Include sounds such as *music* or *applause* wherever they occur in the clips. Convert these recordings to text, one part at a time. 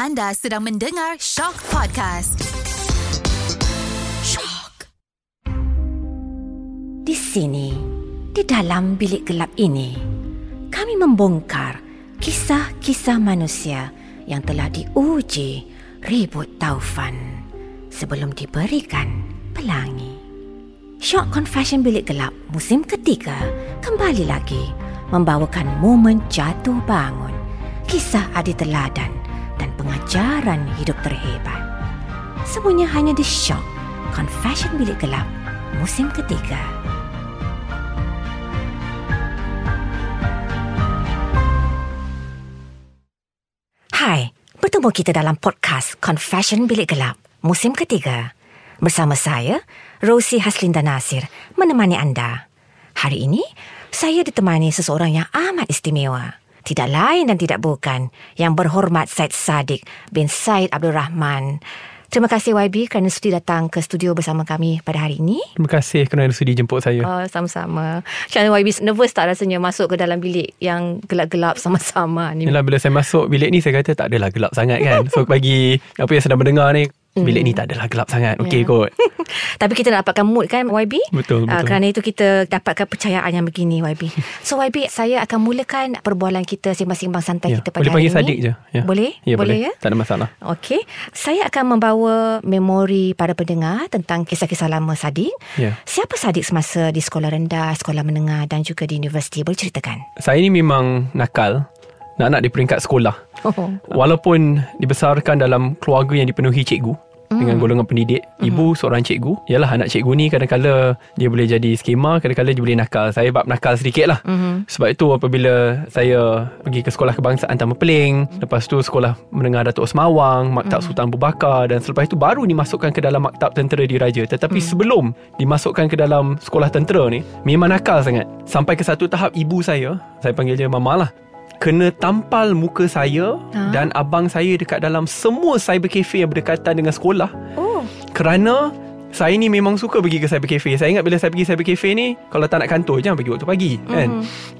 Anda sedang mendengar Shock Podcast. Shock. Di sini, di dalam bilik gelap ini, kami membongkar kisah-kisah manusia yang telah diuji ribut taufan sebelum diberikan pelangi. Shock Confession Bilik Gelap musim ketiga kembali lagi membawakan momen jatuh bangun, kisah adi teladan dan pengajaran hidup terhebat. Semuanya hanya di Shock Confession Bilik Gelap musim ketiga. Hai, bertemu kita dalam podcast Confession Bilik Gelap musim ketiga. Bersama saya, Rosie Haslinda Nasir, menemani anda. Hari ini, saya ditemani seseorang yang amat istimewa. Tidak lain dan tidak bukan yang berhormat Said Sadiq bin Said Abdul Rahman. Terima kasih YB kerana sudi datang ke studio bersama kami pada hari ini. Terima kasih kerana sudi jemput saya. Oh, sama-sama. Macam mana YB nervous tak rasanya masuk ke dalam bilik yang gelap-gelap sama-sama ni? Yalah, bila saya masuk bilik ni, saya kata tak adalah gelap sangat kan. So, bagi apa yang sedang mendengar ni, bilik ni tak adalah gelap sangat. Okey Ya. kot. *laughs* Tapi kita nak dapatkan mood kan YB? Betul, Ah, betul. kerana itu kita dapatkan percayaan yang begini YB. *laughs* So YB, saya akan mulakan perbualan kita sembang-sembang santai Ya, kita pada boleh hari panggil ini. Sadiq je. Ya. Boleh? Ya, boleh boleh. ya? Tak ada masalah. Okey, saya akan membawa memori pada pendengar tentang kisah-kisah lama Sadiq. Ya. Siapa Sadiq semasa di sekolah rendah, sekolah menengah dan juga di universiti? Boleh ceritakan? Saya ni memang nakal. Nak-nak di peringkat sekolah. Oh. Walaupun dibesarkan dalam keluarga yang dipenuhi cikgu. Dengan golongan pendidik Ibu seorang cikgu Yalah anak cikgu ni Kadang-kadang Dia boleh jadi skema Kadang-kadang dia boleh nakal Saya bab nakal sedikit lah Mhm. Sebab itu apabila Saya pergi ke sekolah kebangsaan Taman Peling Lepas tu sekolah menengah Datuk Semawang Maktab Sultan Abu Bakar Dan selepas itu baru dimasukkan ke dalam Maktab Tentera Diraja Tetapi sebelum Dimasukkan ke dalam sekolah tentera ni Memang nakal sangat Sampai ke satu tahap ibu saya Saya panggil dia mama lah Kena tampal muka saya Ha? Dan abang saya dekat dalam Semua cyber cafe yang berdekatan dengan sekolah Oh. kerana saya ni memang suka pergi ke cyber cafe. Saya ingat bila saya pergi cyber cafe ni, kalau tak nak kantor, jangan pergi waktu pagi. Mm. Kan?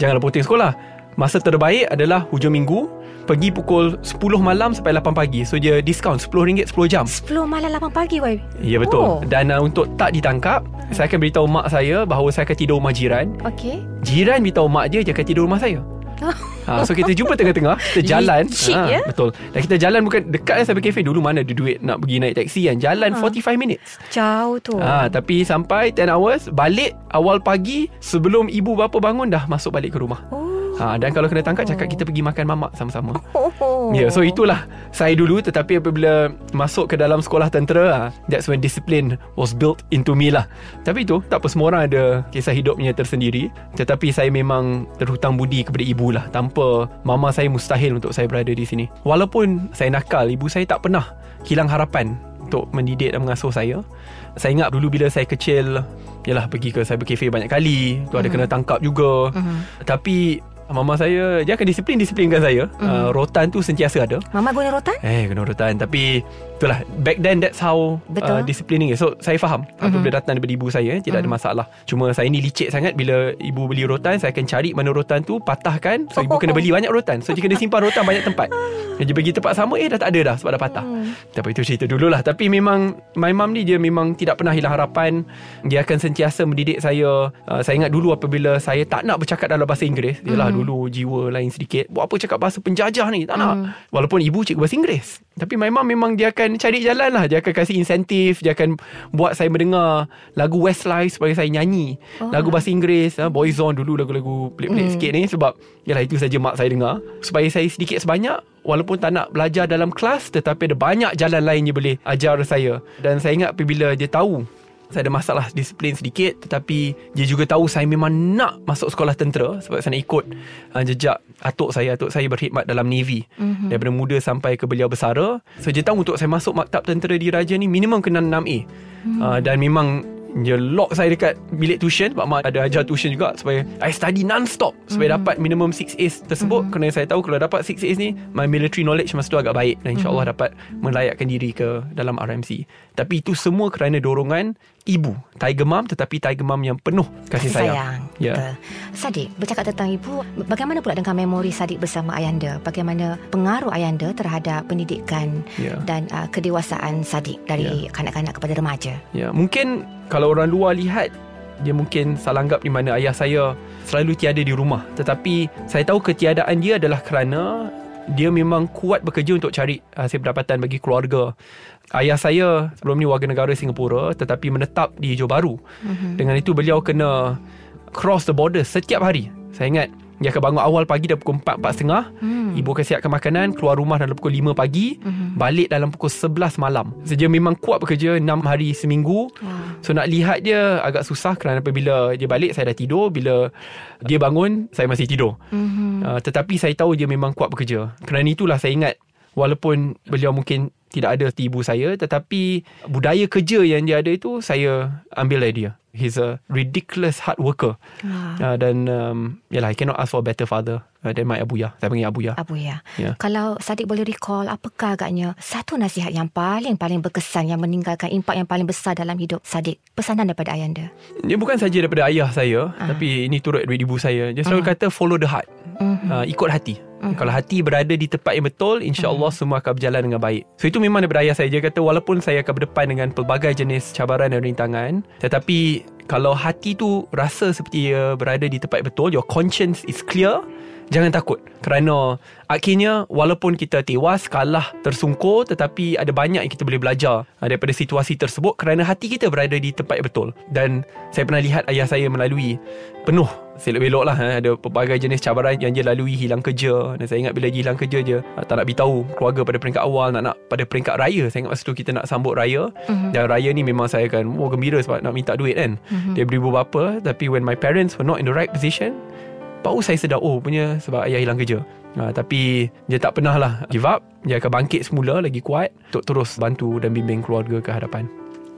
Janganlah puting sekolah. Masa terbaik adalah hujung minggu, pergi pukul 10 malam sampai 8 pagi. So dia diskaun RM10 10 jam. 10 malam 8 pagi YB. Ya betul. Oh. Dan uh, untuk tak ditangkap, saya akan beritahu mak saya bahawa saya akan tidur rumah jiran. Okey. Jiran beritahu mak dia dia akan tidur rumah saya. Ha, so kita jumpa tengah-tengah Kita jalan Licik, ha, ya? Betul Dan kita jalan bukan Dekat kan cyber cafe Dulu mana ada duit Nak pergi naik taksi kan Jalan 45 minutes Jauh tu. Ah, tapi sampai 10 hours balik awal pagi sebelum ibu bapa bangun dah masuk balik ke rumah. Oh. Ha, dan kalau kena tangkap cakap kita pergi makan mamak sama-sama. Oh. Ya, yeah, so itulah saya dulu tetapi apabila masuk ke dalam sekolah tentera, ah, that's when discipline was built into me lah. Tapi itu tak apa semua orang ada kisah hidupnya tersendiri, tetapi saya memang terhutang budi kepada ibu lah. Tanpa mama saya mustahil untuk saya berada di sini. Walaupun saya nakal, ibu saya tak pernah hilang harapan untuk mendidik dan mengasuh saya. Saya ingat dulu bila saya kecil, yalah pergi ke cyber cafe banyak kali, tu ada kena tangkap juga. Mhm. Tapi mama saya dia akan disiplin-disiplinkan saya. Mhm. Uh, rotan tu sentiasa ada. Mama guna rotan? Eh kena rotan. Tapi Itulah Back then that's how Betul. uh, Disciplining is. So saya faham. Mm-hmm. Apabila datang daripada ibu saya Tidak ada masalah. Cuma saya ni licik sangat. Bila ibu beli rotan Saya akan cari mana rotan tu Patahkan. So ibu kena beli banyak rotan. So dia kena simpan rotan banyak tempat. Dia pergi tempat sama Eh dah tak ada dah Sebab dah patah. Tapi itu cerita dulu lah Tapi memang My mum ni dia memang Tidak pernah hilang harapan. Dia akan sentiasa mendidik saya. Uh, Saya ingat dulu apabila Saya tak nak bercakap dalam bahasa Inggeris. Yalah dulu jiwa lain sedikit. Buat apa cakap bahasa penjajah ni? Tak nak. Walaupun ibu cikgu bahasa Inggeris. Tapi my mum memang dia akan cari jalan lah. Dia akan kasih insentif. Dia akan buat saya mendengar Lagu Westlife supaya saya nyanyi. Oh. Lagu bahasa Inggeris ha, Boyzone dulu lagu-lagu pelik-pelik sikit ni. Sebab Yalah itu saja mak saya dengar. Supaya saya sedikit sebanyak Walaupun tak nak belajar dalam kelas Tetapi ada banyak jalan lain yang boleh ajar saya. Dan saya ingat apabila dia tahu saya ada masalah disiplin sedikit Tetapi Dia juga tahu Saya memang nak Masuk sekolah tentera Sebab saya nak ikut uh, Jejak atuk saya Atuk saya berkhidmat dalam Navy mm-hmm. Daripada muda sampai ke beliau besara So dia tahu untuk saya masuk Maktab tentera diraja ni Minimum kena 6A mm. uh, Dan memang dia lock saya dekat bilik tuition Sebab mak ada ajar tuition juga Supaya I study non-stop Supaya mm-hmm. dapat minimum 6 A's tersebut mm-hmm. Kerana saya tahu Kalau dapat 6 A's ni My military knowledge masa tu agak baik Dan insyaAllah mm-hmm. dapat Melayakkan diri ke Dalam RMC Tapi itu semua kerana dorongan Ibu Tiger mom Tetapi tiger mom yang penuh Kasih sayang, sayang. Ya. Betul. Sadik, bercakap tentang ibu, bagaimana pula dengan memori Sadik bersama ayanda? Bagaimana pengaruh ayanda terhadap pendidikan Ya. dan uh, kedewasaan Sadik dari kanak-kanak kepada remaja? Ya, mungkin kalau orang luar lihat dia mungkin salah anggap di mana ayah saya selalu tiada di rumah. Tetapi saya tahu ketiadaan dia adalah kerana dia memang kuat bekerja untuk cari hasil pendapatan bagi keluarga. Ayah saya sebelum ni warga negara Singapura tetapi menetap di Johor Bahru. Mm-hmm. Dengan itu beliau kena cross the border setiap hari. Saya ingat dia akan bangun awal pagi dah pukul 4, 4.30 hmm. Ibu akan siapkan makanan Keluar rumah dalam pukul 5 pagi hmm. Balik dalam pukul 11 malam so, Dia memang kuat bekerja 6 hari seminggu Wow. So nak lihat dia agak susah Kerana apabila dia balik Saya dah tidur Bila dia bangun Saya masih tidur Mhm. uh, Tetapi saya tahu dia memang kuat bekerja Kerana itulah saya ingat Walaupun beliau mungkin tidak ada ibu saya Tetapi budaya kerja yang dia ada itu Saya ambil dari dia He's a ridiculous hard worker Wah. uh, Dan um, Yalah I cannot ask for a better father uh, Than my Abuya Saya panggil Abuya Abu ya. Ya. Kalau Sadik boleh recall apakah agaknya satu nasihat yang paling-paling berkesan yang meninggalkan impak yang paling besar dalam hidup Sadik? Pesanan daripada ayanda. Dia bukan saja daripada ayah saya Ah. Tapi ini turut dari ibu saya Dia selalu kata follow the heart Mhm. uh, Ikut hati Kalau hati berada di tempat yang betul InsyaAllah semua akan berjalan dengan baik. So itu memang daripada ayah saya. Dia kata walaupun saya akan berdepan dengan Pelbagai jenis cabaran dan rintangan Tetapi Kalau hati tu rasa seperti ia berada di tempat yang betul Your conscience is clear Jangan takut. Kerana Akhirnya Walaupun kita tewas Kalah Tersungkur Tetapi ada banyak yang kita boleh belajar uh, Daripada situasi tersebut Kerana hati kita berada di tempat yang betul. Dan Saya pernah lihat ayah saya melalui Penuh Selok-belok lah eh. Ada pelbagai jenis cabaran Yang dia lalui Hilang kerja. Dan saya ingat bila dia hilang kerja je uh, Tak nak beritahu Keluarga pada peringkat awal Nak nak pada peringkat raya. Saya ingat masa tu kita nak sambut raya. Mhm. Dan raya ni memang saya akan Oh gembira sebab nak minta duit kan. Mhm. Dia beri beberapa Tapi when my parents were not in the right position Baru saya sedar Oh punya sebab ayah hilang kerja. Ha, Tapi Dia tak pernah lah Give up. Dia akan bangkit semula Lagi kuat Untuk terus bantu Dan bimbing keluarga ke hadapan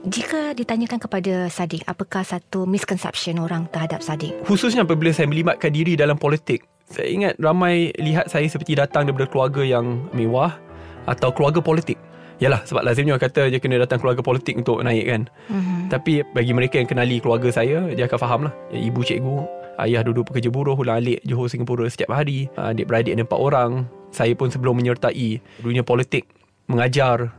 Jika ditanyakan kepada Sadik, apakah satu misconception orang terhadap Sadik? Khususnya apabila saya melibatkan diri dalam politik Saya ingat ramai lihat saya seperti datang daripada keluarga yang mewah Atau keluarga politik. Yalah sebab lazimnya orang kata dia kena datang keluarga politik untuk naik kan? Mhm. Tapi bagi mereka yang kenali keluarga saya Dia akan faham lah. Ya, Ibu cikgu Ayah duduk pekerja buruh Ulang alik Johor Singapura setiap hari. Ah, Adik-beradik ada empat orang. Saya pun sebelum menyertai Dunia politik Mengajar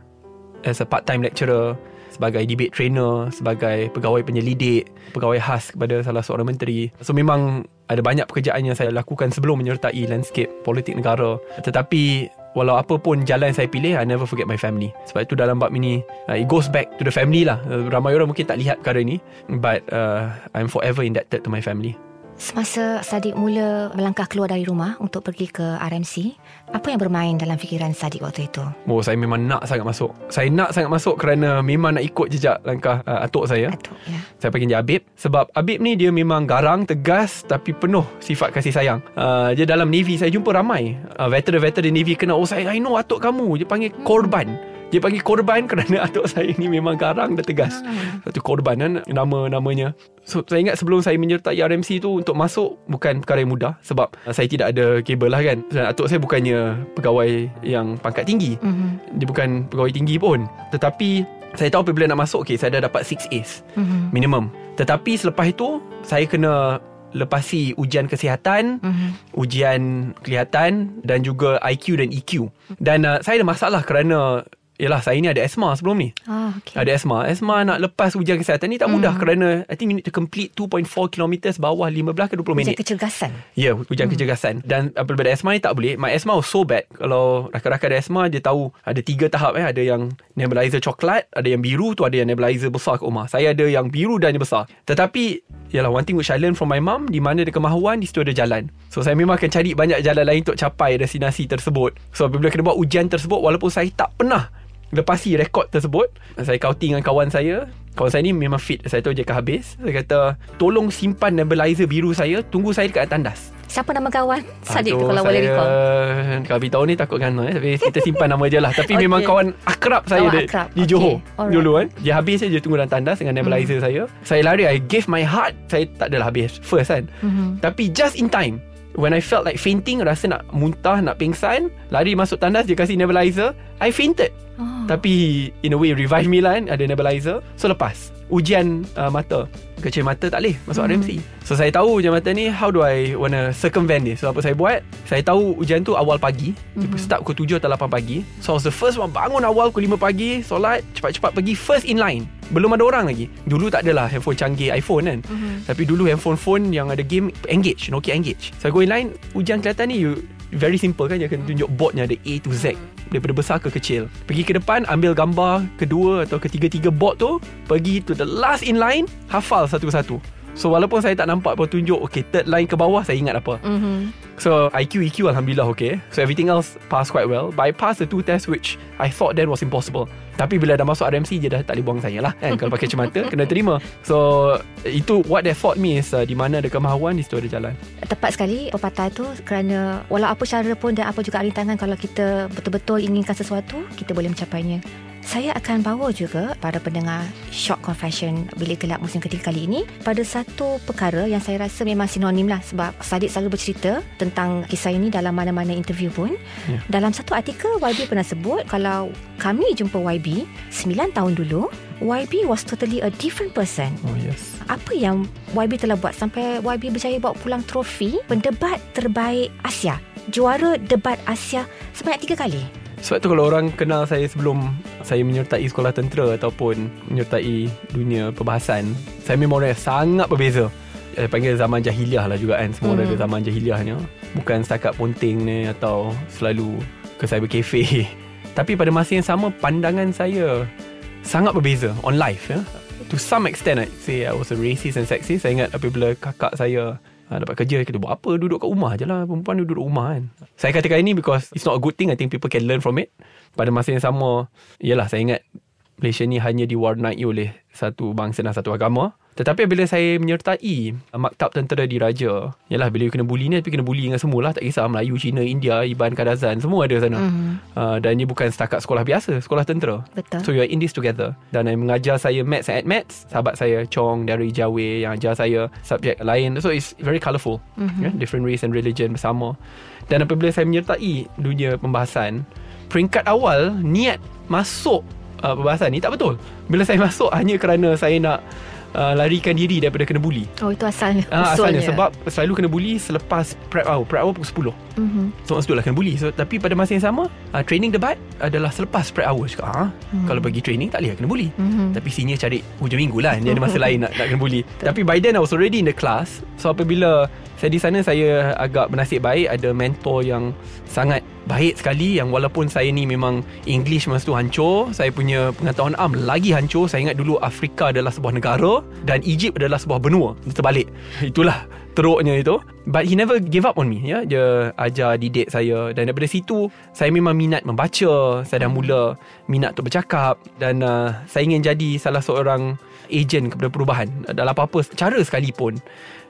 As a part-time lecturer Sebagai debate trainer Sebagai pegawai penyelidik Pegawai khas kepada salah seorang menteri. So memang Ada banyak pekerjaan yang saya lakukan Sebelum menyertai landscape politik negara. Tetapi Walau apa pun jalan saya pilih I never forget my family. Sebab itu dalam bab ini uh, It goes back to the family lah. Uh, Ramai orang mungkin tak lihat perkara ni But uh, I'm forever indebted to my family Semasa Sadik mula melangkah keluar dari rumah untuk pergi ke RMC, apa yang bermain dalam fikiran Sadik waktu itu? Oh saya memang nak sangat masuk. Saya nak sangat masuk kerana Memang nak ikut jejak langkah uh, atuk saya. Atuk, ya. Saya panggil dia Habib. Sebab Habib ni dia memang garang, tegas Tapi penuh sifat kasih sayang. Uh, Dia dalam Navy Saya jumpa ramai uh, Veteran-veteran Navy kenal Oh saya I know atuk kamu. Dia panggil korban Dia panggil korban *laughs* kerana atuk saya ni memang garang dan tegas Satu korban kan nama-namanya So saya ingat sebelum saya menyertai RMC tu Untuk masuk bukan perkara yang mudah Sebab uh, saya tidak ada kabel lah kan Dan atuk saya bukannya pegawai yang pangkat tinggi Mhm. Dia bukan pegawai tinggi pun Tetapi saya tahu apabila nak masuk Okay saya dah dapat 6 A's Mhm. minimum. Tetapi selepas itu saya kena lepasi ujian kesihatan, Mhm. ujian kelihatan dan juga IQ dan EQ. Dan uh, saya ada masalah kerana Yalah saya ni ada asma sebelum ni Ah, okey. Ada asma Asma nak lepas ujian kesihatan ni tak mudah Kerana I think you need to complete 2.4 km Bawah 15 ke 20 Ujian minit kecergasan. Ya, yeah, hujan hmm. kecergasan. Dan apabila ada asma ni tak boleh. My asma was so bad. Kalau rakan-rakan ada asma, dia tahu ada tiga tahap. Eh. Ada yang nebulizer coklat, ada yang biru tu, ada yang nebulizer besar kat rumah. Saya ada yang biru dan yang besar. Tetapi, yalah, one thing which I learn from my mum, di mana ada kemahuan, di situ ada jalan. So, saya memang akan cari banyak jalan lain untuk capai destinasi tersebut. So, apabila kena buat ujian tersebut, walaupun saya tak pernah lepasi rekod tersebut, saya kauting dengan kawan saya, Kawan saya ni memang fit Saya tahu dia akan habis Saya kata Tolong simpan nebulizer biru saya Tunggu saya dekat tandas Siapa nama kawan? Sadik tu kalau saya, boleh recall. Kalau beritahu ni takut kena eh. Tapi kita simpan nama je lah Tapi Okey. *laughs* memang kawan akrab saya Kawan di, akrab. di Okey. Johor Alright. Dulu kan Dia habis je tunggu dalam tandas Dengan nebulizer saya Saya lari I gave my heart Saya tak adalah habis First kan Mhm. Tapi just in time When I felt like fainting Rasa nak muntah Nak pingsan Lari masuk tandas Dia kasih nebulizer I fainted Oh. Tapi in a way revive me lah kan? Ada nebulizer. So lepas. Ujian uh, mata. Kecil mata tak boleh Masuk Hmm. RMC So saya tahu ujian mata ni How do I Wanna circumvent this So apa saya buat? Saya tahu ujian tu awal pagi. Hmm. Start pukul 7 atau 8 pagi. So I was the first one Bangun awal pukul 5 pagi Solat Cepat-cepat pergi First in line. Belum ada orang lagi. Dulu tak adalah Handphone canggih iPhone kan? Mm-hmm. Tapi dulu handphone-phone Yang ada game Engage. Nokia Engage. So I go in line Ujian kelihatan ni you Very simple kan? Dia akan tunjuk boardnya Ada A to Z Daripada besar ke kecil. Pergi ke depan Ambil gambar Kedua atau ketiga-tiga board tu Pergi to the last in line Hafal satu-satu So walaupun saya tak nampak pun tunjuk Okay third line ke bawah Saya ingat apa Mhm. So IQ EQ Alhamdulillah okay So everything else Passed quite well But I passed the two tests Which I thought then was impossible Tapi bila dah masuk RMC Dia dah tak boleh buang saya lah kan? Kalau pakai kacamata *laughs* Kena terima So Itu what they thought me is uh, Di mana ada kemahuan Di situ ada jalan Tepat sekali pepatah tu kerana walau apa cara pun dan apa juga rintangan kalau kita betul-betul inginkan sesuatu, kita boleh mencapainya. Saya akan bawa juga para pendengar Shock Confession Bilik Gelap musim ketiga kali ini pada satu perkara yang saya rasa memang sinonim lah sebab Sadiq selalu bercerita tentang kisah ini dalam mana-mana interview pun. Ya. Dalam satu artikel YB pernah sebut kalau kami jumpa YB 9 tahun dulu, YB was totally a different person. Oh yes Apa yang YB telah buat sampai YB berjaya bawa pulang trofi pendebat terbaik Asia. Juara debat Asia sebanyak tiga kali. Sebab tu kalau orang kenal saya sebelum Saya menyertai sekolah tentera Ataupun menyertai dunia perbahasan Saya memang orang yang sangat berbeza. Saya panggil zaman jahiliah lah juga kan Semua orang Hmm. ada zaman jahiliahnya. Bukan setakat ponting ni Atau selalu ke cyber cafe. *laughs* Tapi pada masa yang sama Pandangan saya Sangat berbeza On life ya. To some extent I'd say I was a racist and sexist. Saya ingat apabila kakak saya Ha, dapat kerja Kita buat apa? Duduk kat rumah je lah. Perempuan duduk rumah kan. Saya katakan ini Because it's not a good thing. I think people can learn from it. Pada masa yang sama Yelah saya ingat Malaysia ni hanya diwarnai oleh Satu bangsa dan satu agama Tetapi bila saya menyertai Maktab tentera diraja Yelah bila you kena bully ni Tapi kena bully dengan semua lah Tak kisah Melayu, Cina, India, Iban, Kadazan Semua ada sana Mhm. uh, Dan ini bukan setakat sekolah biasa Sekolah tentera Betul. So you are in this together Dan yang mengajar saya Maths and Maths Sahabat saya Chong dari Jawa Yang ajar saya Subjek lain So it's very colourful mm-hmm. yeah? Different race and religion bersama Dan apabila saya menyertai Dunia pembahasan Peringkat awal Niat masuk uh, Pembahasan ni tak betul Bila saya masuk Hanya kerana saya nak uh, Larikan diri daripada kena bully Oh itu asalnya. Ah, asalnya Usulnya. sebab selalu kena bully selepas prep hour. Prep hour pukul 10. Mhm. So maksud lah kena bully so, Tapi pada masa yang sama uh, Training debat Adalah selepas prep hour Cakap ha? Hmm. Kalau bagi training Tak boleh kena bully Mhm. Tapi senior cari Hujung minggu lah Dia ada masa *laughs* lain nak, nak kena bully Tapi by then I was already in the class So apabila Saya di sana Saya agak bernasib baik. Ada mentor yang Sangat baik sekali Yang walaupun saya ni memang English masa tu hancur Saya punya pengetahuan am Lagi hancur. Saya ingat dulu Afrika adalah sebuah negara Dan Egypt adalah sebuah benua terbalik. *laughs* Itulah teruknya itu. But he never give up on me ya. Dia ajar didik saya. Dan daripada situ Saya memang minat membaca. Saya dah mula Minat untuk bercakap. Dan uh, Saya ingin jadi Salah seorang Agent kepada perubahan. Dalam apa-apa Cara sekalipun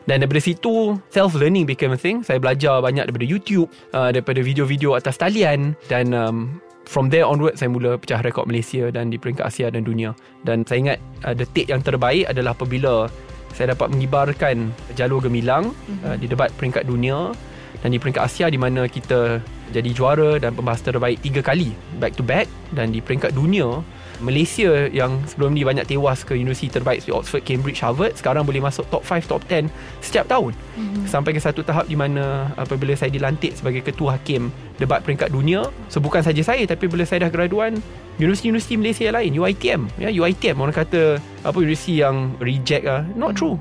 dan daripada situ Self-learning became a thing. Saya belajar banyak daripada YouTube uh, Daripada video-video atas talian. Dan um, From there onward Saya mula pecah rekod Malaysia Dan di peringkat Asia dan dunia. Dan saya ingat uh, Detik yang terbaik adalah apabila Saya dapat mengibarkan Jalur gemilang mm-hmm. uh, Di debat peringkat dunia Dan di peringkat Asia Di mana kita Jadi juara Dan pembahas terbaik Tiga kali Back to back. Dan di peringkat dunia Malaysia yang sebelum ni banyak tewas ke universiti terbaik seperti Oxford, Cambridge, Harvard sekarang boleh masuk top 5, top 10 setiap tahun. Mm-hmm. sampai ke satu tahap di mana apabila saya dilantik sebagai ketua hakim debat peringkat dunia so bukan saja saya tapi bila saya dah graduan universiti-universiti Malaysia lain UiTM ya UiTM orang kata apa universiti yang reject ah not true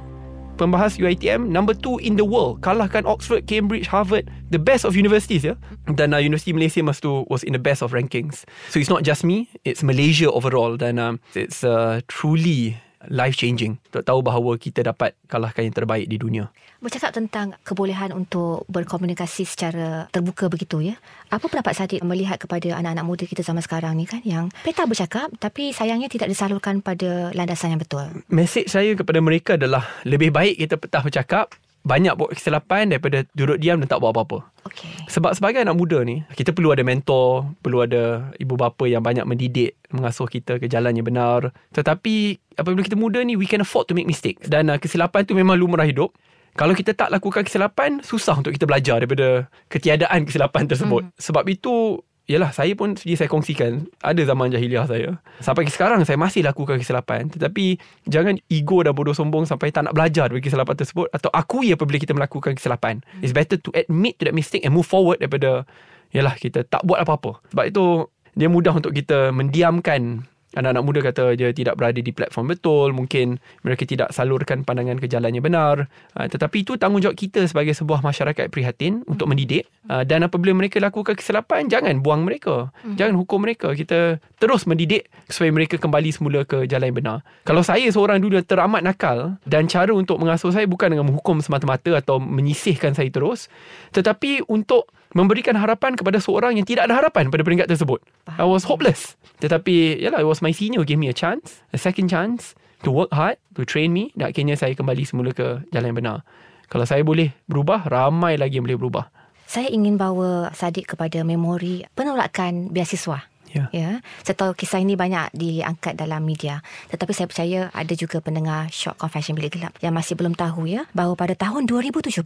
pembahas UiTM number 2 in the world kalahkan Oxford, Cambridge, Harvard the best of universities ya. Dan uh, Universiti Malaysia masa tu was in the best of rankings. So it's not just me it's Malaysia overall. Dan um, it's uh, truly life changing untuk tahu bahawa kita dapat kalahkan yang terbaik di dunia Bercakap tentang kebolehan untuk berkomunikasi secara terbuka begitu ya. Apa pendapat Sadiq melihat kepada anak-anak muda kita zaman sekarang ni kan yang peta bercakap tapi sayangnya tidak disalurkan pada landasan yang betul. Mesej saya kepada mereka adalah lebih baik kita petah bercakap banyak buat kesilapan daripada duduk diam dan tak buat apa-apa. Okey. Sebab sebagai anak muda ni Kita perlu ada mentor Perlu ada ibu bapa yang banyak mendidik Mengasuh kita ke jalan yang benar Tetapi Apabila kita muda ni We can afford to make mistake Dan uh, kesilapan tu memang lumrah hidup Kalau kita tak lakukan kesilapan Susah untuk kita belajar Daripada ketiadaan kesilapan tersebut hmm. Sebab itu Yalah saya pun Sedia saya kongsikan. Ada zaman jahiliah saya. Sampai sekarang Saya masih lakukan kesilapan Tetapi Jangan ego dan bodoh sombong Sampai tak nak belajar Dari kesilapan tersebut Atau akui apabila kita melakukan kesilapan It's better to admit to that mistake And move forward Daripada Yalah kita tak buat apa-apa. Sebab itu Dia mudah untuk kita Mendiamkan Anak-anak muda kata dia tidak berada di platform betul, mungkin mereka tidak salurkan pandangan ke jalan yang benar. Uh, tetapi itu tanggungjawab kita sebagai sebuah masyarakat prihatin untuk mendidik uh, dan apabila mereka lakukan kesilapan jangan buang mereka. Hmm. Jangan hukum mereka. Kita terus mendidik supaya mereka kembali semula ke jalan yang benar. Kalau saya seorang dulu teramat nakal dan cara untuk mengasuh saya bukan dengan menghukum semata-mata atau menyisihkan saya terus, tetapi untuk memberikan harapan kepada seorang yang tidak ada harapan pada peringkat tersebut. I was hopeless. Tetapi, yalah, it was my senior who gave me a chance, a second chance to work hard, to train me. Dan akhirnya saya kembali semula ke jalan yang benar. Kalau saya boleh berubah, ramai lagi yang boleh berubah. Saya ingin bawa Sadiq kepada memori penolakan beasiswa. Ya. Ya, saya tahu kisah ini banyak diangkat dalam media. Tetapi saya percaya ada juga pendengar Shock Confession Bilik Gelap yang masih belum tahu ya bahawa pada tahun 2017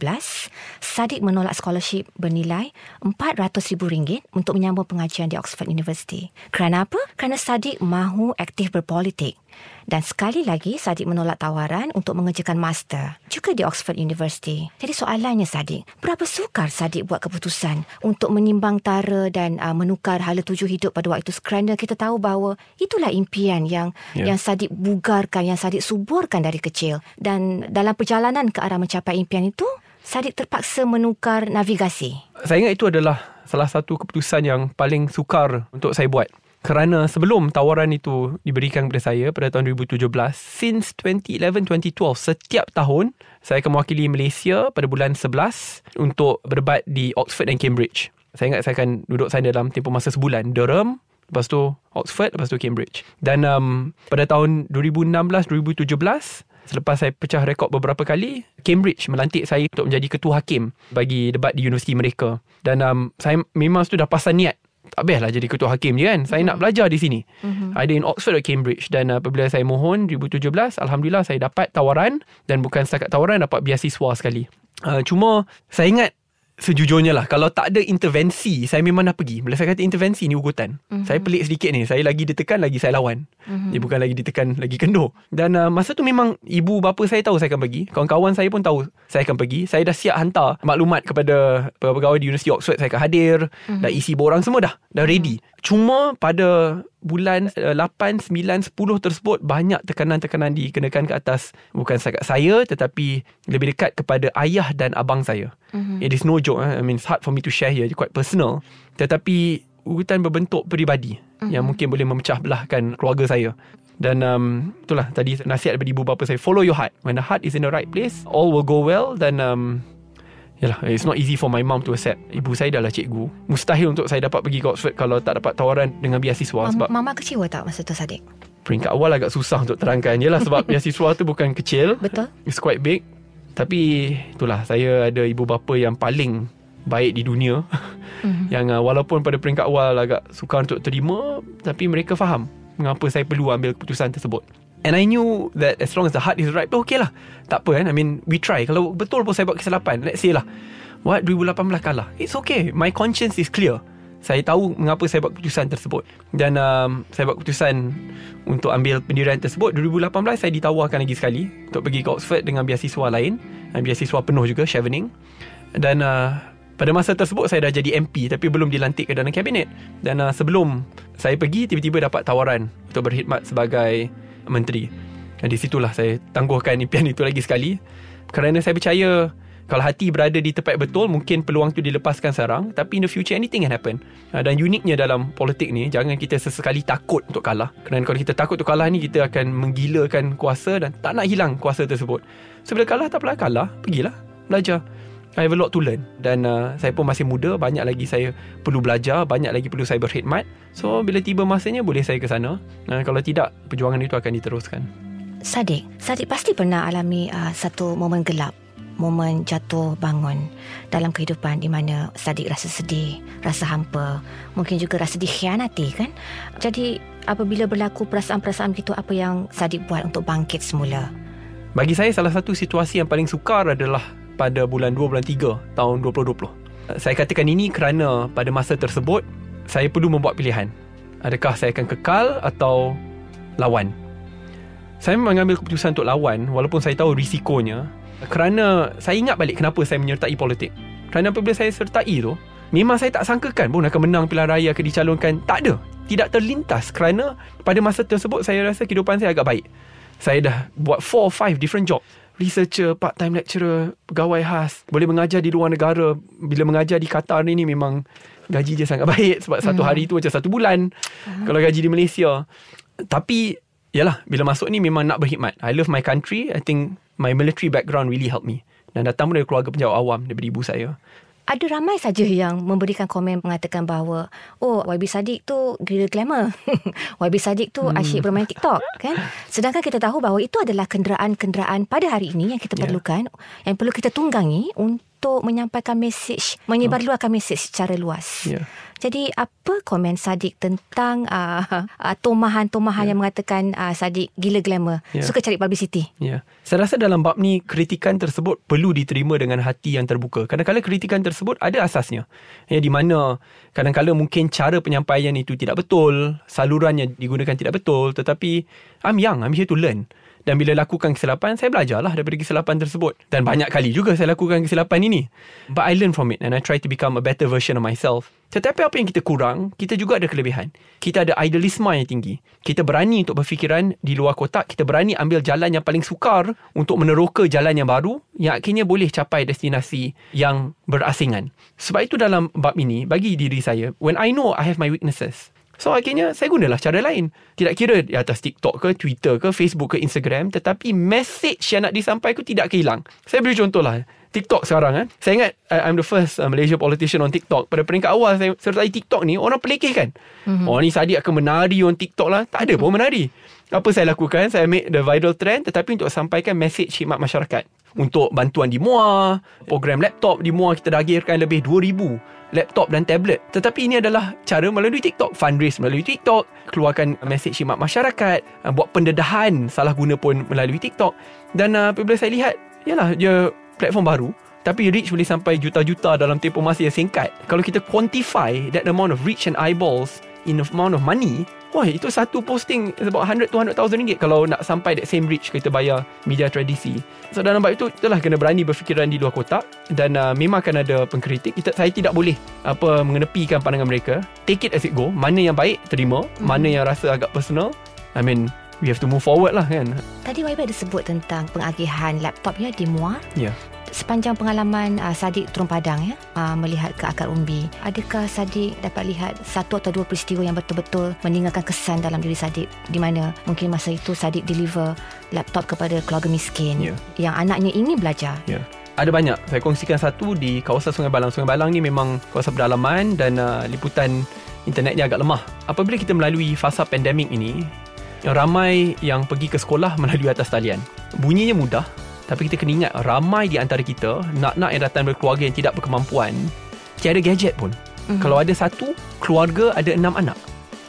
Sadiq menolak scholarship bernilai RM400,000 untuk menyambung pengajian di Oxford University. Kerana apa? Kerana Sadiq mahu aktif berpolitik. Dan sekali lagi Sadiq menolak tawaran untuk mengerjakan master juga di Oxford University. Jadi soalannya Sadiq, berapa sukar Sadiq buat keputusan untuk menimbang tara dan uh, menukar hala tuju hidup pada waktu itu kerana kita tahu bahawa itulah impian yang Ya. yang Sadiq bugarkan, yang Sadiq suburkan dari kecil. Dan dalam perjalanan ke arah mencapai impian itu, Sadiq terpaksa menukar navigasi. Saya ingat itu adalah salah satu keputusan yang paling sukar untuk saya buat. Kerana sebelum tawaran itu diberikan kepada saya pada tahun 2017, since 2011-2012, setiap tahun saya akan mewakili Malaysia pada bulan 11 untuk berdebat di Oxford dan Cambridge. Saya ingat saya akan duduk sana dalam tempoh masa sebulan. Durham, lepas tu Oxford, lepas tu Cambridge. Dan um, pada tahun 2016-2017, Selepas saya pecah rekod beberapa kali, Cambridge melantik saya untuk menjadi ketua hakim bagi debat di universiti mereka. Dan um, saya memang sudah pasal niat. Tak lah jadi ketua hakim je kan. Saya nak belajar di sini. Mm-hmm. Ada in Oxford atau Cambridge. Dan apabila saya mohon 2017, Alhamdulillah saya dapat tawaran. Dan bukan setakat tawaran, dapat beasiswa sekali. Uh, cuma saya ingat Sejujurnya lah Kalau tak ada intervensi Saya memang dah pergi. Bila saya kata intervensi ni ugutan mm-hmm. Saya pelik sedikit ni. Saya lagi ditekan Lagi saya lawan. Mm-hmm. Dia bukan lagi ditekan Lagi kendur Dan uh, masa tu memang Ibu bapa saya tahu Saya akan pergi. Kawan-kawan saya pun tahu Saya akan pergi. Saya dah siap hantar Maklumat kepada Pegawai di Universiti Oxford Saya akan hadir. Mm-hmm. Dah isi borang semua dah. Dah ready. Mm-hmm. Cuma pada bulan uh, 8, 9, 10 tersebut banyak tekanan-tekanan dikenakan ke atas bukan setakat saya tetapi lebih dekat kepada ayah dan abang saya. Mm-hmm. It is no joke. Eh? I mean, it's hard for me to share here. It's quite personal. Tetapi ugutan berbentuk peribadi mm-hmm. yang mungkin boleh memecah belahkan keluarga saya. Dan um, itulah tadi nasihat daripada ibu bapa saya. Follow your heart. When the heart is in the right place, all will go well. Dan um, Yalah, it's not easy for my mom to accept. Ibu saya dah lah cikgu. Mustahil untuk saya dapat pergi ke Oxford kalau tak dapat tawaran dengan beasiswa. Mama, sebab Mama kecewa tak masa tu Sadiq? peringkat awal agak susah untuk terangkan. Yalah sebab *laughs* beasiswa tu bukan kecil. Betul. It's quite big. Tapi itulah saya ada ibu bapa yang paling baik di dunia. Mm-hmm. *laughs* yang uh, walaupun pada peringkat awal agak sukar untuk terima. Tapi mereka faham mengapa saya perlu ambil keputusan tersebut. And I knew that as long as the heart is right, okay lah. Tak apa kan. I mean, we try. Kalau betul pun saya buat kesilapan, let's say lah. What, 2018 kalah. It's okay. My conscience is clear. Saya tahu mengapa saya buat keputusan tersebut. Dan um, saya buat keputusan untuk ambil pendirian tersebut. 2018 saya ditawarkan lagi sekali untuk pergi ke Oxford dengan beasiswa lain. Dan beasiswa penuh juga, Chevening. Dan uh, pada masa tersebut saya dah jadi MP tapi belum dilantik ke dalam kabinet. Dan uh, sebelum saya pergi, tiba-tiba dapat tawaran untuk berkhidmat sebagai menteri. Dan di situlah saya tangguhkan impian *laughs* itu lagi sekali. Kerana saya percaya kalau hati berada di tempat betul, mungkin peluang tu dilepaskan sekarang. Tapi in the future, anything can happen. Ah, Dan uniknya dalam politik ni, jangan kita sesekali takut untuk kalah. Kerana kalau kita takut untuk kalah ni, kita akan menggilakan kuasa dan tak nak hilang kuasa tersebut. So, bila kalah, tak apalah kalah. Pergilah, belajar. I have a lot to learn. Dan uh, saya pun masih muda Banyak lagi saya perlu belajar Banyak lagi perlu saya berkhidmat So bila tiba masanya Boleh saya ke sana. Uh, Kalau tidak Perjuangan itu akan diteruskan. Sadiq, Sadiq pasti pernah alami uh, satu momen gelap, momen jatuh bangun dalam kehidupan di mana Sadiq rasa sedih, rasa hampa, mungkin juga rasa dikhianati kan? Jadi apabila berlaku perasaan-perasaan begitu apa yang Sadiq buat untuk bangkit semula? Bagi saya salah satu situasi yang paling sukar adalah Pada bulan 2 bulan 3 tahun 2020 Saya katakan ini kerana pada masa tersebut Saya perlu membuat pilihan. Adakah saya akan kekal Atau Lawan? Saya mengambil keputusan untuk lawan Walaupun saya tahu risikonya. Kerana Saya ingat balik kenapa saya menyertai politik. Kerana apabila saya sertai tu Memang saya tak sangkakan pun akan menang pilihan raya Akan dicalonkan. Tak ada. Tidak terlintas. Kerana Pada masa tersebut Saya rasa kehidupan saya agak baik. Saya dah buat 4 or 5 different job researcher, part-time lecturer, pegawai khas, boleh mengajar di luar negara. Bila mengajar di Qatar ni, ni memang gaji dia sangat *laughs* baik sebab satu hari tu macam satu bulan uh-huh. kalau gaji di Malaysia. Tapi, yalah, bila masuk ni memang nak berkhidmat. I love my country. I think my military background really help me. Dan datang pun dari keluarga penjawat awam daripada ibu saya ada ramai saja yang memberikan komen mengatakan bahawa oh YB Sadiq tu gila glamour. *laughs* YB Sadiq tu hmm. asyik bermain TikTok kan. Sedangkan kita tahu bahawa itu adalah kenderaan-kenderaan pada hari ini yang kita yeah. perlukan yang perlu kita tunggangi untuk menyampaikan mesej, menyebarluaskan mesej secara luas. Yeah. Jadi apa komen Sadik tentang uh, uh, tomahan-tomahan yeah. yang mengatakan uh, Sadik gila glamour, yeah. suka cari publicity? Ya. Yeah. Saya rasa dalam bab ni kritikan tersebut perlu diterima dengan hati yang terbuka. Kadang-kadang kritikan tersebut ada asasnya. Ya di mana kadang-kadang mungkin cara penyampaian itu tidak betul, salurannya digunakan tidak betul, tetapi I'm young, I'm here to learn. Dan bila lakukan kesilapan Saya belajarlah daripada kesilapan tersebut. Dan banyak kali juga saya lakukan kesilapan ini. But I learn from it And I try to become a better version of myself. Tetapi apa yang kita kurang Kita juga ada kelebihan. Kita ada idealisme yang tinggi. Kita berani untuk berfikiran Di luar kotak. Kita berani ambil jalan yang paling sukar Untuk meneroka jalan yang baru Yang akhirnya boleh capai destinasi Yang berasingan. Sebab itu dalam bab ini Bagi diri saya When I know I have my weaknesses So akhirnya saya gunalah cara lain. Tidak kira di atas TikTok ke, Twitter ke, Facebook ke, Instagram. Tetapi message yang nak disampaikan tidak kehilang. Saya beri contoh lah. TikTok sekarang kan. Saya ingat I'm the first uh, Malaysia politician on TikTok. Pada peringkat awal saya sertai TikTok ni, orang pelekeh kan. Mm-hmm. Oh ni Sadiq akan menari on TikTok lah. Tak ada pun menari. Apa saya lakukan? Saya make the viral trend tetapi untuk sampaikan message khidmat masyarakat. Untuk bantuan di MUA, program laptop di MUA kita dah agirkan lebih 2000 laptop dan tablet. Tetapi ini adalah cara melalui TikTok. Fundraise melalui TikTok. Keluarkan mesej khidmat masyarakat. Uh, buat pendedahan salah guna pun melalui TikTok. Dan uh, apabila saya lihat, yalah, dia platform baru. Tapi reach boleh sampai juta-juta dalam tempoh masa yang singkat. Kalau kita quantify that amount of reach and eyeballs in amount of money, Wah itu satu posting About 100-200,000 ringgit Kalau nak sampai that same reach Kita bayar media tradisi. So dalam bab itu Itulah kena berani berfikiran di luar kotak Dan uh, memang akan ada pengkritik. Kita, Saya tidak boleh apa Mengenepikan pandangan mereka. Take it as it go. Mana yang baik Terima. Mm-hmm. Mana yang rasa agak personal I mean We have to move forward lah kan? Tadi YB ada sebut tentang Pengagihan laptop ya Di MUA Ya. yeah sepanjang pengalaman uh, Sadik turun padang ya uh, melihat ke akar umbi adakah Sadik dapat lihat satu atau dua peristiwa yang betul-betul meninggalkan kesan dalam diri Sadik di mana mungkin masa itu Sadik deliver laptop kepada keluarga miskin yeah. yang anaknya ingin belajar yeah. Ada banyak. Saya kongsikan satu di kawasan Sungai Balang. Sungai Balang ni memang kawasan pedalaman dan uh, liputan internetnya agak lemah. Apabila kita melalui fasa pandemik ini, yang ramai yang pergi ke sekolah melalui atas talian. Bunyinya mudah, tapi kita kena ingat Ramai di antara kita Nak-nak yang datang dari keluarga Yang tidak berkemampuan Tiada gadget pun. Mm-hmm. Kalau ada satu Keluarga ada enam anak.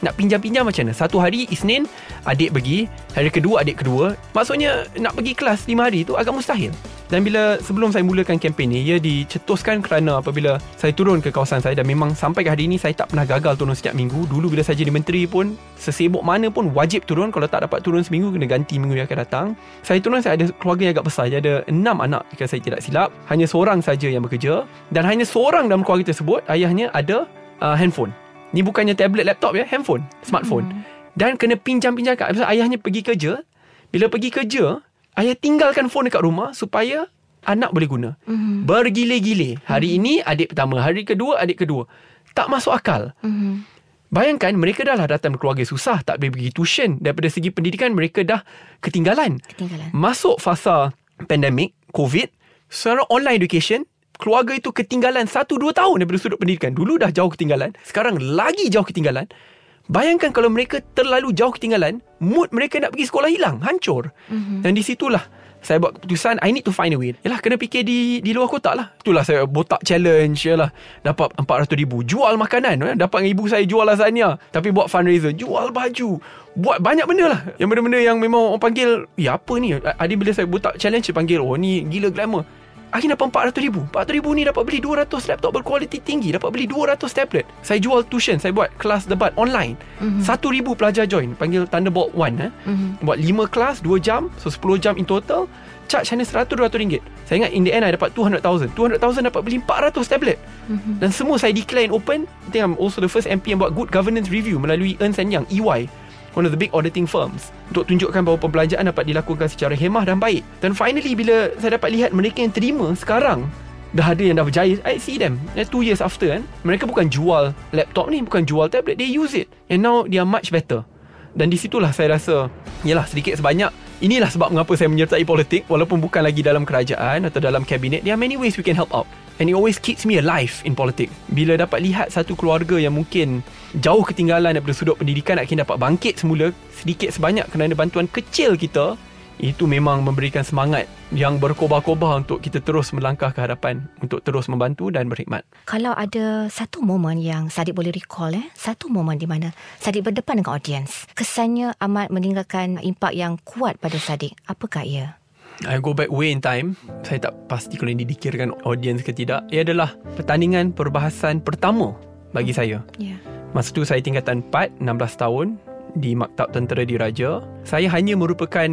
Nak pinjam-pinjam macam mana? Satu hari Isnin Adik pergi. Hari kedua adik kedua. Maksudnya Nak pergi kelas lima hari tu Agak mustahil dan bila sebelum saya mulakan kempen ni, ia dicetuskan kerana apabila saya turun ke kawasan saya dan memang sampai ke hari ini saya tak pernah gagal turun setiap minggu. Dulu bila saya jadi menteri pun, sesibuk mana pun wajib turun. Kalau tak dapat turun seminggu, kena ganti minggu yang akan datang. Saya turun, saya ada keluarga yang agak besar. Saya ada enam anak jika saya tidak silap. Hanya seorang saja yang bekerja. Dan hanya seorang dalam keluarga tersebut, ayahnya ada uh, handphone. Ni bukannya tablet, laptop ya, handphone, smartphone. Hmm. Dan kena pinjam-pinjamkan. Ayahnya pergi kerja. Bila pergi kerja, Ayah tinggalkan phone dekat rumah supaya anak boleh guna. Mm-hmm. Bergile-gile. Hari mm-hmm. ini adik pertama, hari kedua adik kedua. Tak masuk akal. Mm-hmm. Bayangkan mereka dah lah datang keluarga susah, tak boleh pergi tuition. Daripada segi pendidikan mereka dah ketinggalan. ketinggalan. Masuk fasa pandemik, COVID, secara online education, keluarga itu ketinggalan 1 2 tahun daripada sudut pendidikan. Dulu dah jauh ketinggalan, sekarang lagi jauh ketinggalan. Bayangkan kalau mereka terlalu jauh ketinggalan, mood mereka nak pergi sekolah hilang, hancur. Mm-hmm. Dan di situlah saya buat keputusan I need to find a way. Yalah kena fikir di di luar kotak lah. Itulah saya botak challenge yalah. Dapat 400 ribu jual makanan, eh? dapat dengan ibu saya jual lasagna, tapi buat fundraiser, jual baju. Buat banyak benda lah Yang benda-benda yang memang orang panggil Ya apa ni Adi bila saya botak challenge Dia panggil Oh ni gila glamour Akhir dapat 400 ribu. 400 ribu ni dapat beli 200 laptop berkualiti tinggi. Dapat beli 200 tablet. Saya jual tuition Saya buat kelas debat online. Mm-hmm. 1,000 pelajar join. Panggil Thunderbolt 1 eh. mm-hmm. Buat 5 kelas 2 jam. So 10 jam in total. Charge hanya 100-200 ringgit. Saya ingat in the end I dapat 200,000 200,000 dapat beli 400 tablet. Mm-hmm. Dan semua saya declare in open. I think I'm also the first MP yang buat good governance review Melalui Ernst Young EY one of the big auditing firms untuk tunjukkan bahawa pembelanjaan dapat dilakukan secara hemah dan baik. Dan finally bila saya dapat lihat mereka yang terima sekarang dah ada yang dah berjaya I see them. Yeah, two years after kan? Mereka bukan jual laptop ni bukan jual tablet they use it. And now they are much better. Dan di situlah saya rasa yalah sedikit sebanyak inilah sebab mengapa saya menyertai politik walaupun bukan lagi dalam kerajaan atau dalam kabinet there are many ways we can help out And it always keeps me alive in politik. Bila dapat lihat satu keluarga yang mungkin jauh ketinggalan daripada sudut pendidikan akhirnya dapat bangkit semula sedikit sebanyak kerana bantuan kecil kita, itu memang memberikan semangat yang berkobar-kobar untuk kita terus melangkah ke hadapan untuk terus membantu dan berkhidmat. Kalau ada satu momen yang Sadiq boleh recall eh, satu momen di mana Sadiq berdepan dengan audiens, kesannya amat meninggalkan impak yang kuat pada Sadiq. Apakah ia? I go back way in time. Saya tak pasti kalau ini dikirakan audience ke tidak. Ia adalah pertandingan perbahasan pertama bagi saya. Yeah. Masa tu saya tingkatan 4, 16 tahun Di Maktab Tentera Diraja Saya hanya merupakan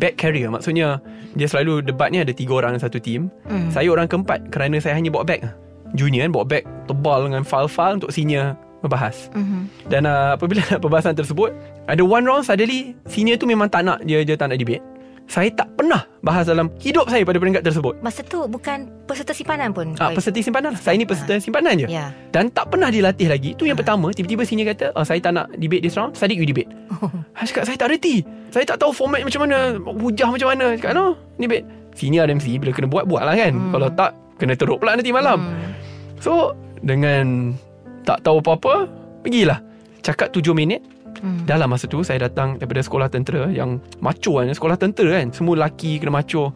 back carrier. Maksudnya Dia selalu debat ni ada tiga orang dalam satu team. Mm. Saya orang keempat Kerana saya hanya bawa bag Junior kan bawa bag tebal dengan file-file Untuk senior membahas. Mm-hmm. Dan uh, apabila perbahasan tersebut Ada one round suddenly Senior tu memang tak nak Dia, dia tak nak debate Saya tak pernah bahas dalam hidup saya pada peringkat tersebut Masa tu bukan peserta simpanan pun. Ah, peserta simpanan lah. Saya ni peserta simpanan je. Ya. Dan tak pernah dilatih lagi. Itu yang Ah. pertama. Tiba-tiba senior kata, oh, saya tak nak debate this round. Sadiq you debate. *laughs* Saya cakap, saya tak reti. Saya tak tahu format macam mana. Hujah macam mana. Cakap, no, debate. Senior ada MC. Bila kena buat, buat lah kan. Hmm. Kalau tak, kena teruk pula nanti malam. Hmm. So, dengan tak tahu apa-apa, pergilah. Cakap tujuh minit. Hmm. Dalam masa tu saya datang daripada sekolah tentera yang macho kan sekolah tentera kan. Semua lelaki kena macho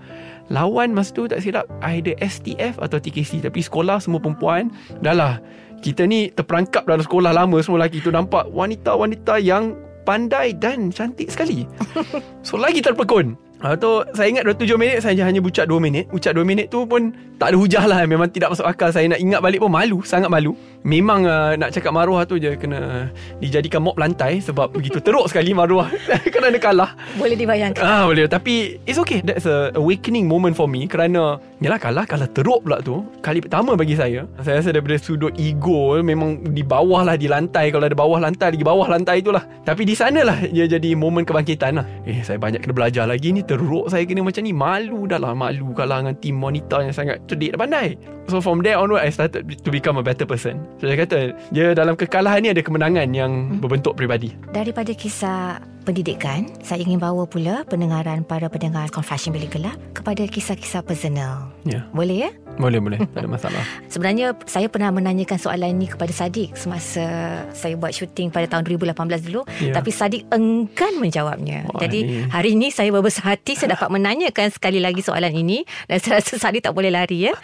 lawan masa tu tak silap either STF atau TKC tapi sekolah semua perempuan. Dah lah kita ni terperangkap dalam sekolah lama semua lelaki tu. Nampak wanita-wanita yang pandai dan cantik sekali. *laughs* So lagi terpekun Ha, tu saya ingat 27 minit saya hanya bucat 2 minit. Bucat 2 minit tu pun tak ada hujah lah. Memang tidak masuk akal. Saya nak ingat balik pun malu. Sangat malu. Memang uh, nak cakap maruah tu je kena dijadikan mop lantai sebab *laughs* begitu teruk sekali maruah *laughs* kerana kalah. Boleh dibayangkan. Ah boleh tapi it's okay. That's a awakening moment for me kerana yalah kalah kalah teruk pula tu. Kali pertama bagi saya. Saya rasa daripada sudut ego memang di bawah lah di lantai kalau ada bawah lantai lagi bawah lantai itulah. Tapi di sanalah dia jadi momen kebangkitan lah. Eh saya banyak kena belajar lagi ni teruk saya kena macam ni malu dah lah malu kalah dengan tim wanita yang sangat cerdik dan pandai. So from there onward I started to become a better person. So saya kata dia dalam kekalahan ni ada kemenangan yang berbentuk peribadi. Daripada kisah pendidikan, saya ingin bawa pula pendengaran para pendengar Confession Bilik Gelap kepada kisah-kisah personal. Ya. Boleh ya? Boleh boleh *laughs* tak ada masalah. Sebenarnya saya pernah menanyakan soalan ini kepada Sadiq semasa saya buat syuting pada tahun 2018 dulu Ya. tapi Sadiq enggan menjawabnya. Wah, Jadi ini- hari ini saya berbesar hati saya dapat menanyakan sekali lagi soalan ini dan saya rasa Sadiq tak boleh lari ya.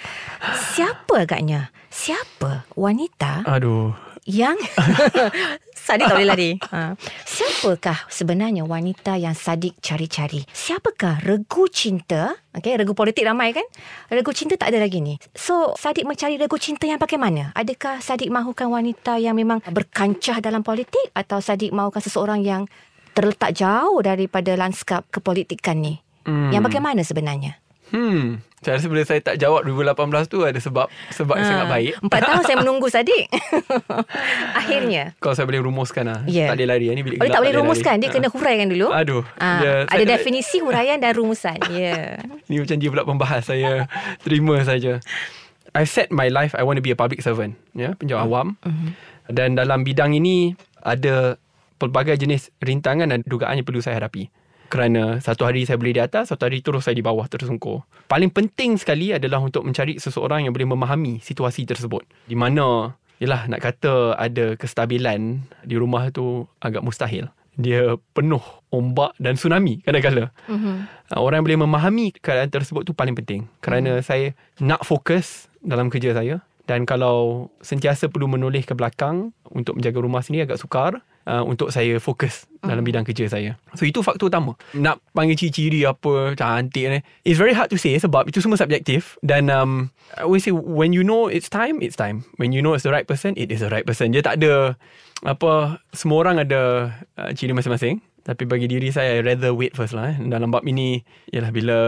Siapa agaknya? Siapa wanita Aduh. Yang *laughs* Sadiq tak boleh lari. *laughs* Ha. Siapakah sebenarnya wanita yang Sadiq cari-cari? Siapakah regu cinta? Okay, regu politik ramai kan? Regu cinta tak ada lagi ni. So, Sadiq mencari regu cinta yang bagaimana? Adakah Sadiq mahukan wanita yang memang berkancah dalam politik? Atau Sadiq mahukan seseorang yang terletak jauh daripada lanskap kepolitikan ni? Hmm. Yang bagaimana sebenarnya? Hmm. Saya rasa bila saya tak jawab 2018 tu ada sebab sebab yang sangat baik. Ha. Empat tahun saya *laughs* menunggu Sadiq. *laughs* Akhirnya. Kalau saya boleh rumuskan lah. Ya. Tak boleh lari. Ni bilik Oh, gelap tak boleh lari. rumuskan. Dia Ha. kena huraikan dulu. Aduh. Ah, Dia- ada saya- definisi huraian dan rumusan. *laughs* Ya. Yeah. Ni macam dia pula pembahas Saya terima saja I set my life I want to be a public servant ya, Penjawat awam Mhm. Dan dalam bidang ini Ada pelbagai jenis rintangan Dan dugaan yang perlu saya hadapi Kerana satu hari saya boleh di atas Satu hari terus saya di bawah tersungkur Paling penting sekali adalah Untuk mencari seseorang yang boleh memahami Situasi tersebut Di mana Yelah nak kata ada kestabilan Di rumah tu agak mustahil Dia penuh ombak dan tsunami kadang-kadang Mm-hmm. Uh, Orang yang boleh memahami keadaan tersebut tu paling penting. Kerana hmm. saya nak fokus dalam kerja saya. Dan kalau sentiasa perlu menoleh ke belakang untuk menjaga rumah sendiri agak sukar. Uh, untuk saya fokus dalam bidang kerja saya. So itu faktor utama. Nak panggil ciri-ciri apa cantik ni. It's very hard to say sebab itu semua subjektif dan um, I always say when you know it's time, it's time. When you know it's the right person, it is the right person. Dia tak ada apa semua orang ada uh, ciri masing-masing. Tapi bagi diri saya I rather wait first lah eh. Dalam bab ini Ialah bila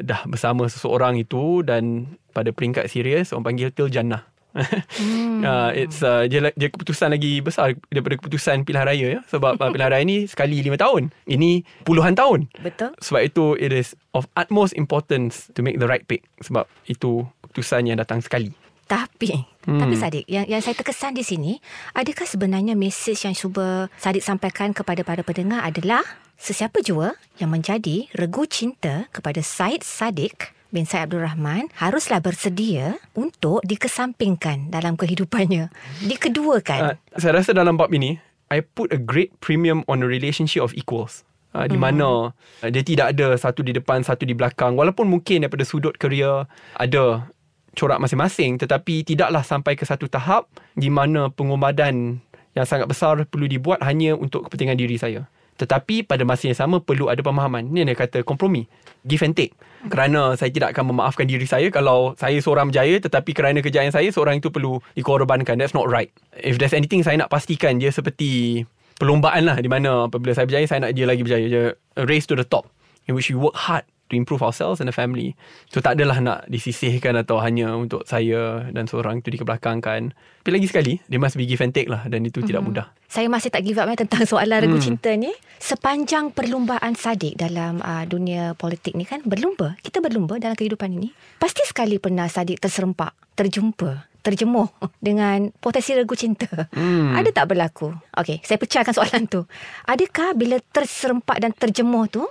Dah bersama seseorang itu Dan Pada peringkat serius Orang panggil till jannah hmm. uh, *laughs* It's uh, dia, dia keputusan lagi besar Daripada keputusan pilihan raya ya. Sebab uh, pilihan raya ni Sekali lima tahun Ini puluhan tahun Betul Sebab itu It is of utmost importance To make the right pick Sebab itu Keputusan yang datang sekali tapi hmm. tapi Sadik yang yang saya terkesan di sini adakah sebenarnya mesej yang cuba Sadik sampaikan kepada para pendengar adalah sesiapa jua yang menjadi regu cinta kepada Said Sadik bin Said Abdul Rahman haruslah bersedia untuk dikesampingkan dalam kehidupannya. *laughs* Dikeduakan. Uh, saya rasa dalam bab ini I put a great premium on a relationship of equals. Uh, di mana uh, dia tidak ada satu di depan satu di belakang. Walaupun mungkin daripada sudut kerja ada corak masing-masing tetapi tidaklah sampai ke satu tahap di mana pengumadan yang sangat besar perlu dibuat hanya untuk kepentingan diri saya. Tetapi pada masa yang sama perlu ada pemahaman. Ini yang kata kompromi. Give and take. Kerana saya tidak akan memaafkan diri saya kalau saya seorang berjaya tetapi kerana kejayaan saya seorang itu perlu dikorbankan. That's not right. If there's anything saya nak pastikan dia seperti perlombaan lah di mana apabila saya berjaya saya nak dia lagi berjaya. Dia race to the top in which we work hard to improve ourselves and the family. So tak adalah nak disisihkan atau hanya untuk saya dan seorang itu dikebelakangkan. Tapi lagi sekali, dia must be give and take lah dan itu mm-hmm. tidak mudah. Saya masih tak give up eh, tentang *laughs* soalan regu hmm. cinta ni. Sepanjang perlumbaan Sadik dalam uh, dunia politik ni kan, berlumba. Kita berlumba dalam kehidupan ini. Pasti sekali pernah Sadik terserempak, terjumpa terjemuh *laughs* dengan potensi regu cinta. Hmm. Ada tak berlaku? Okey, saya pecahkan *laughs* soalan tu. Adakah bila terserempak dan terjemuh tu,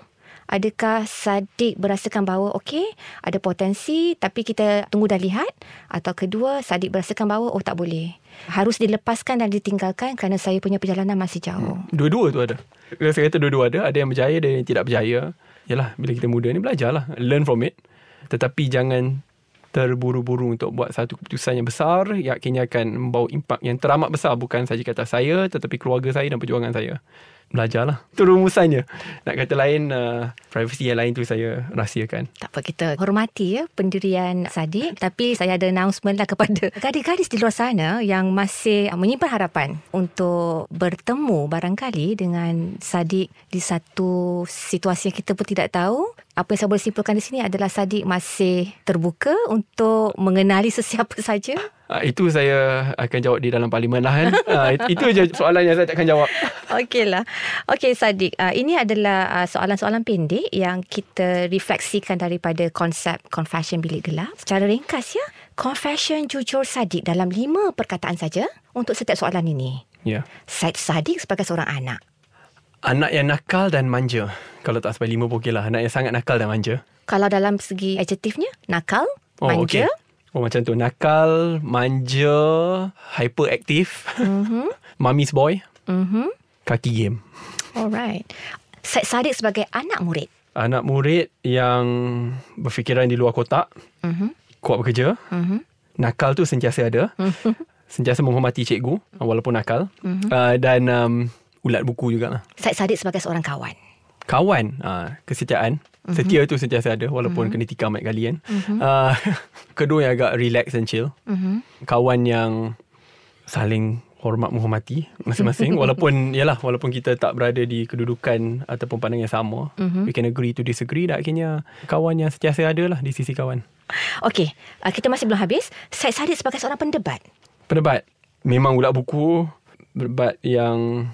adakah Sadik berasakan bahawa okey ada potensi tapi kita tunggu dan lihat atau kedua Sadik berasakan bahawa oh tak boleh harus dilepaskan dan ditinggalkan kerana saya punya perjalanan masih jauh. Hmm. Dua-dua tu ada. Saya kata dua-dua ada, ada yang berjaya ada yang tidak berjaya. Yalah bila kita muda ni belajarlah, learn from it. Tetapi jangan terburu-buru untuk buat satu keputusan yang besar yang akhirnya akan membawa impak yang teramat besar bukan saja kata saya tetapi keluarga saya dan perjuangan saya belajarlah. Itu rumusannya. Nak kata lain, uh, privacy yang lain tu saya rahsiakan. Tak apa, kita hormati ya pendirian Sadiq. Tapi saya ada announcement lah kepada *laughs* gadis-gadis di luar sana yang masih menyimpan harapan untuk bertemu barangkali dengan Sadiq di satu situasi yang kita pun tidak tahu. Apa yang saya boleh simpulkan di sini adalah Sadiq masih terbuka untuk mengenali sesiapa saja. Uh, itu saya akan jawab di dalam parlimen lah kan. Uh, itu je soalan yang saya akan jawab. *laughs* Okeylah. Okey Sadiq, uh, ini adalah uh, soalan-soalan pendek yang kita refleksikan daripada konsep confession bilik gelap. Secara ringkas ya, confession jujur Sadiq dalam lima perkataan saja untuk setiap soalan ini. Ya. Yeah. Said Sadiq sebagai seorang anak. Anak yang nakal dan manja. Kalau tak sampai lima pun okey lah. Anak yang sangat nakal dan manja. Kalau dalam segi adjektifnya, nakal, oh, manja. Okay. Oh macam tu Nakal Manja Hyperactive mm-hmm. *laughs* Mummy's boy mm-hmm. Kaki game Alright Said Sadiq sebagai anak murid Anak murid yang Berfikiran di luar kotak mm-hmm. Kuat bekerja mm-hmm. Nakal tu sentiasa ada mm-hmm. Sentiasa menghormati cikgu Walaupun nakal mm-hmm. uh, Dan um, Ulat buku jugalah. Said Sadiq sebagai seorang kawan. Kawan? Uh, Kesetiaan. Mm-hmm. Setia tu sentiasa ada Walaupun mm-hmm. kena tikam banyak kali kan mm-hmm. uh, *laughs* Kedua yang agak relax and chill. Mm-hmm. Kawan yang Saling hormat menghormati Masing-masing *laughs* Walaupun Yalah Walaupun kita tak berada di kedudukan Ataupun pandangan yang sama mm-hmm. We can agree to disagree Dan akhirnya. Kawan yang sentiasa ada lah Di sisi kawan. Okay uh, Kita masih belum habis. Saya Sadid sebagai seorang pendebat. Pendebat. Memang ulat buku Berdebat yang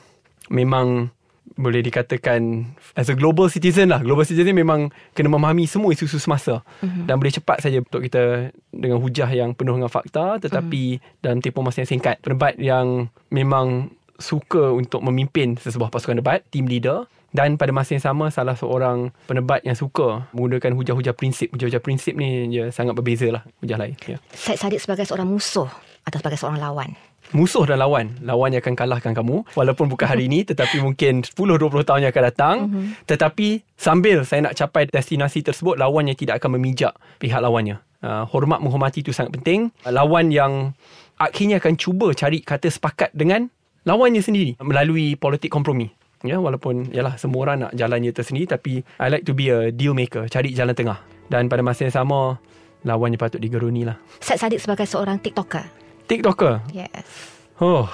Memang boleh dikatakan as a global citizen lah global citizen memang kena memahami semua isu-isu semasa mm-hmm. dan boleh cepat saja untuk kita dengan hujah yang penuh dengan fakta tetapi mm-hmm. dalam tempoh masa yang singkat pendebat yang memang suka untuk memimpin sesebuah pasukan debat team leader dan pada masa yang sama salah seorang penebat yang suka menggunakan hujah-hujah prinsip hujah-hujah prinsip ni dia sangat berbeza lah hujah lain ya. Syed Saddiq sebagai seorang musuh atau sebagai seorang lawan musuh dan lawan. Lawan yang akan kalahkan kamu. Walaupun bukan hari ini tetapi mungkin 10-20 tahun yang akan datang. Mm-hmm. Tetapi sambil saya nak capai destinasi tersebut, lawan yang tidak akan memijak pihak lawannya. Uh, hormat menghormati itu sangat penting. Uh, lawan yang akhirnya akan cuba cari kata sepakat dengan lawannya sendiri melalui politik kompromi. Ya, walaupun yalah semua orang nak jalannya tersendiri tapi I like to be a deal maker, cari jalan tengah. Dan pada masa yang sama lawannya patut digeruni lah. Said Sadiq sebagai seorang TikToker. TikToker. Yes. Oh,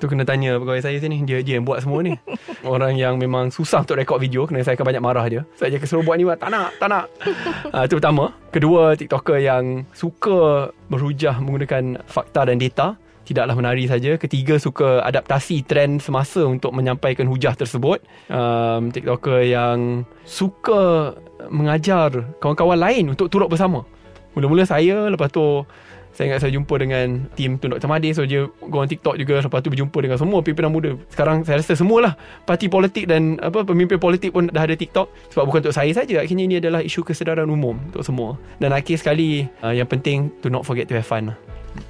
tu kena tanya pegawai saya sini. Dia je yang buat semua ni. *laughs* Orang yang memang susah untuk rekod video kena saya akan banyak marah dia. Saya je kesuruh buat ni buat tak nak, tak nak. *laughs* Uh, itu pertama. Kedua, TikToker yang suka berhujah menggunakan fakta dan data tidaklah menari saja. Ketiga suka adaptasi trend semasa untuk menyampaikan hujah tersebut. Um, TikToker yang suka mengajar kawan-kawan lain untuk turut bersama. Mula-mula saya, lepas tu saya ingat saya jumpa dengan tim tu Dr. Madin So dia go on TikTok juga Lepas tu berjumpa dengan semua pimpinan muda Sekarang saya rasa semualah Parti politik dan apa pemimpin politik pun dah ada TikTok Sebab bukan untuk saya saja Akhirnya ini adalah isu kesedaran umum Untuk semua Dan akhir sekali uh, Yang penting To not forget to have fun.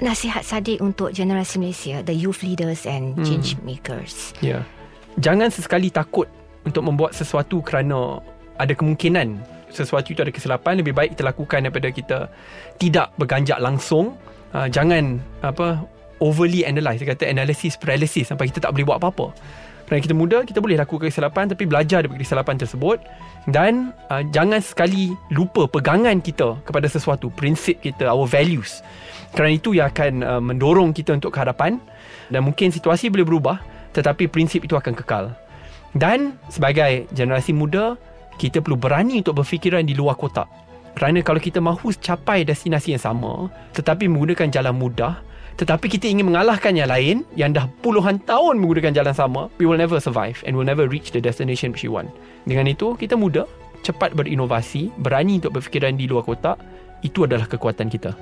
Nasihat Sadiq untuk generasi Malaysia, the youth leaders and Hmm. change makers. Ya. Jangan sesekali takut untuk membuat sesuatu kerana ada kemungkinan sesuatu itu ada kesilapan lebih baik kita lakukan daripada kita tidak berganjak langsung. Uh, jangan apa overly analyse. Dia kata analysis paralysis sampai kita tak boleh buat apa-apa. Kerana kita muda kita boleh lakukan kesilapan tapi belajar daripada kesilapan tersebut. Dan uh, jangan sekali lupa pegangan kita kepada sesuatu prinsip kita our values. Kerana itu yang akan uh, mendorong kita untuk ke hadapan. Dan mungkin situasi boleh berubah tetapi prinsip itu akan kekal. Dan sebagai generasi muda kita perlu berani untuk berfikiran di luar kotak kerana kalau kita mahu capai destinasi yang sama tetapi menggunakan jalan mudah tetapi kita ingin mengalahkan yang lain yang dah puluhan tahun menggunakan jalan sama we will never survive and will never reach the destination which we want dengan itu kita muda cepat berinovasi berani untuk berfikiran di luar kotak itu adalah kekuatan kita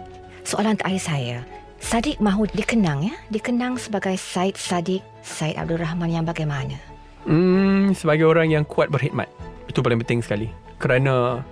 Soalan terakhir saya. Sadiq mahu dikenang ya? Dikenang sebagai Said Sadiq Said Abdul Rahman yang bagaimana? Hmm, sebagai orang yang kuat berkhidmat. Itu paling penting sekali. Kerana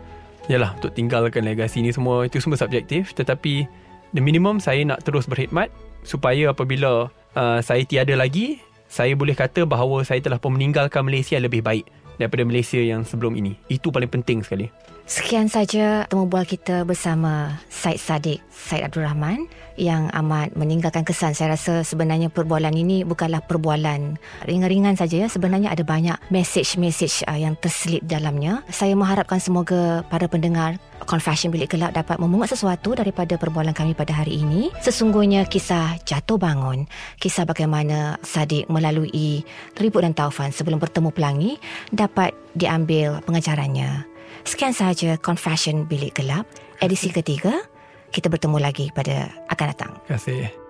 yalah untuk tinggalkan legasi ni semua itu semua subjektif tetapi the minimum saya nak terus berkhidmat supaya apabila uh, saya tiada lagi saya boleh kata bahawa saya telah pun meninggalkan Malaysia lebih baik daripada Malaysia yang sebelum ini. Itu paling penting sekali. Sekian saja temu bual kita bersama Said Sadiq Said Abdul Rahman yang amat meninggalkan kesan. Saya rasa sebenarnya perbualan ini bukanlah perbualan ringan-ringan saja ya. Sebenarnya ada banyak message-message uh, yang terselip dalamnya. Saya mengharapkan semoga para pendengar Confession Bilik Gelap dapat memungut sesuatu daripada perbualan kami pada hari ini. Sesungguhnya kisah jatuh bangun, kisah bagaimana Sadiq melalui ribut dan taufan sebelum bertemu pelangi dapat diambil pengajarannya. Sekian sahaja Confession Bilik Gelap edisi ketiga. Kita bertemu lagi pada akan datang. Terima kasih.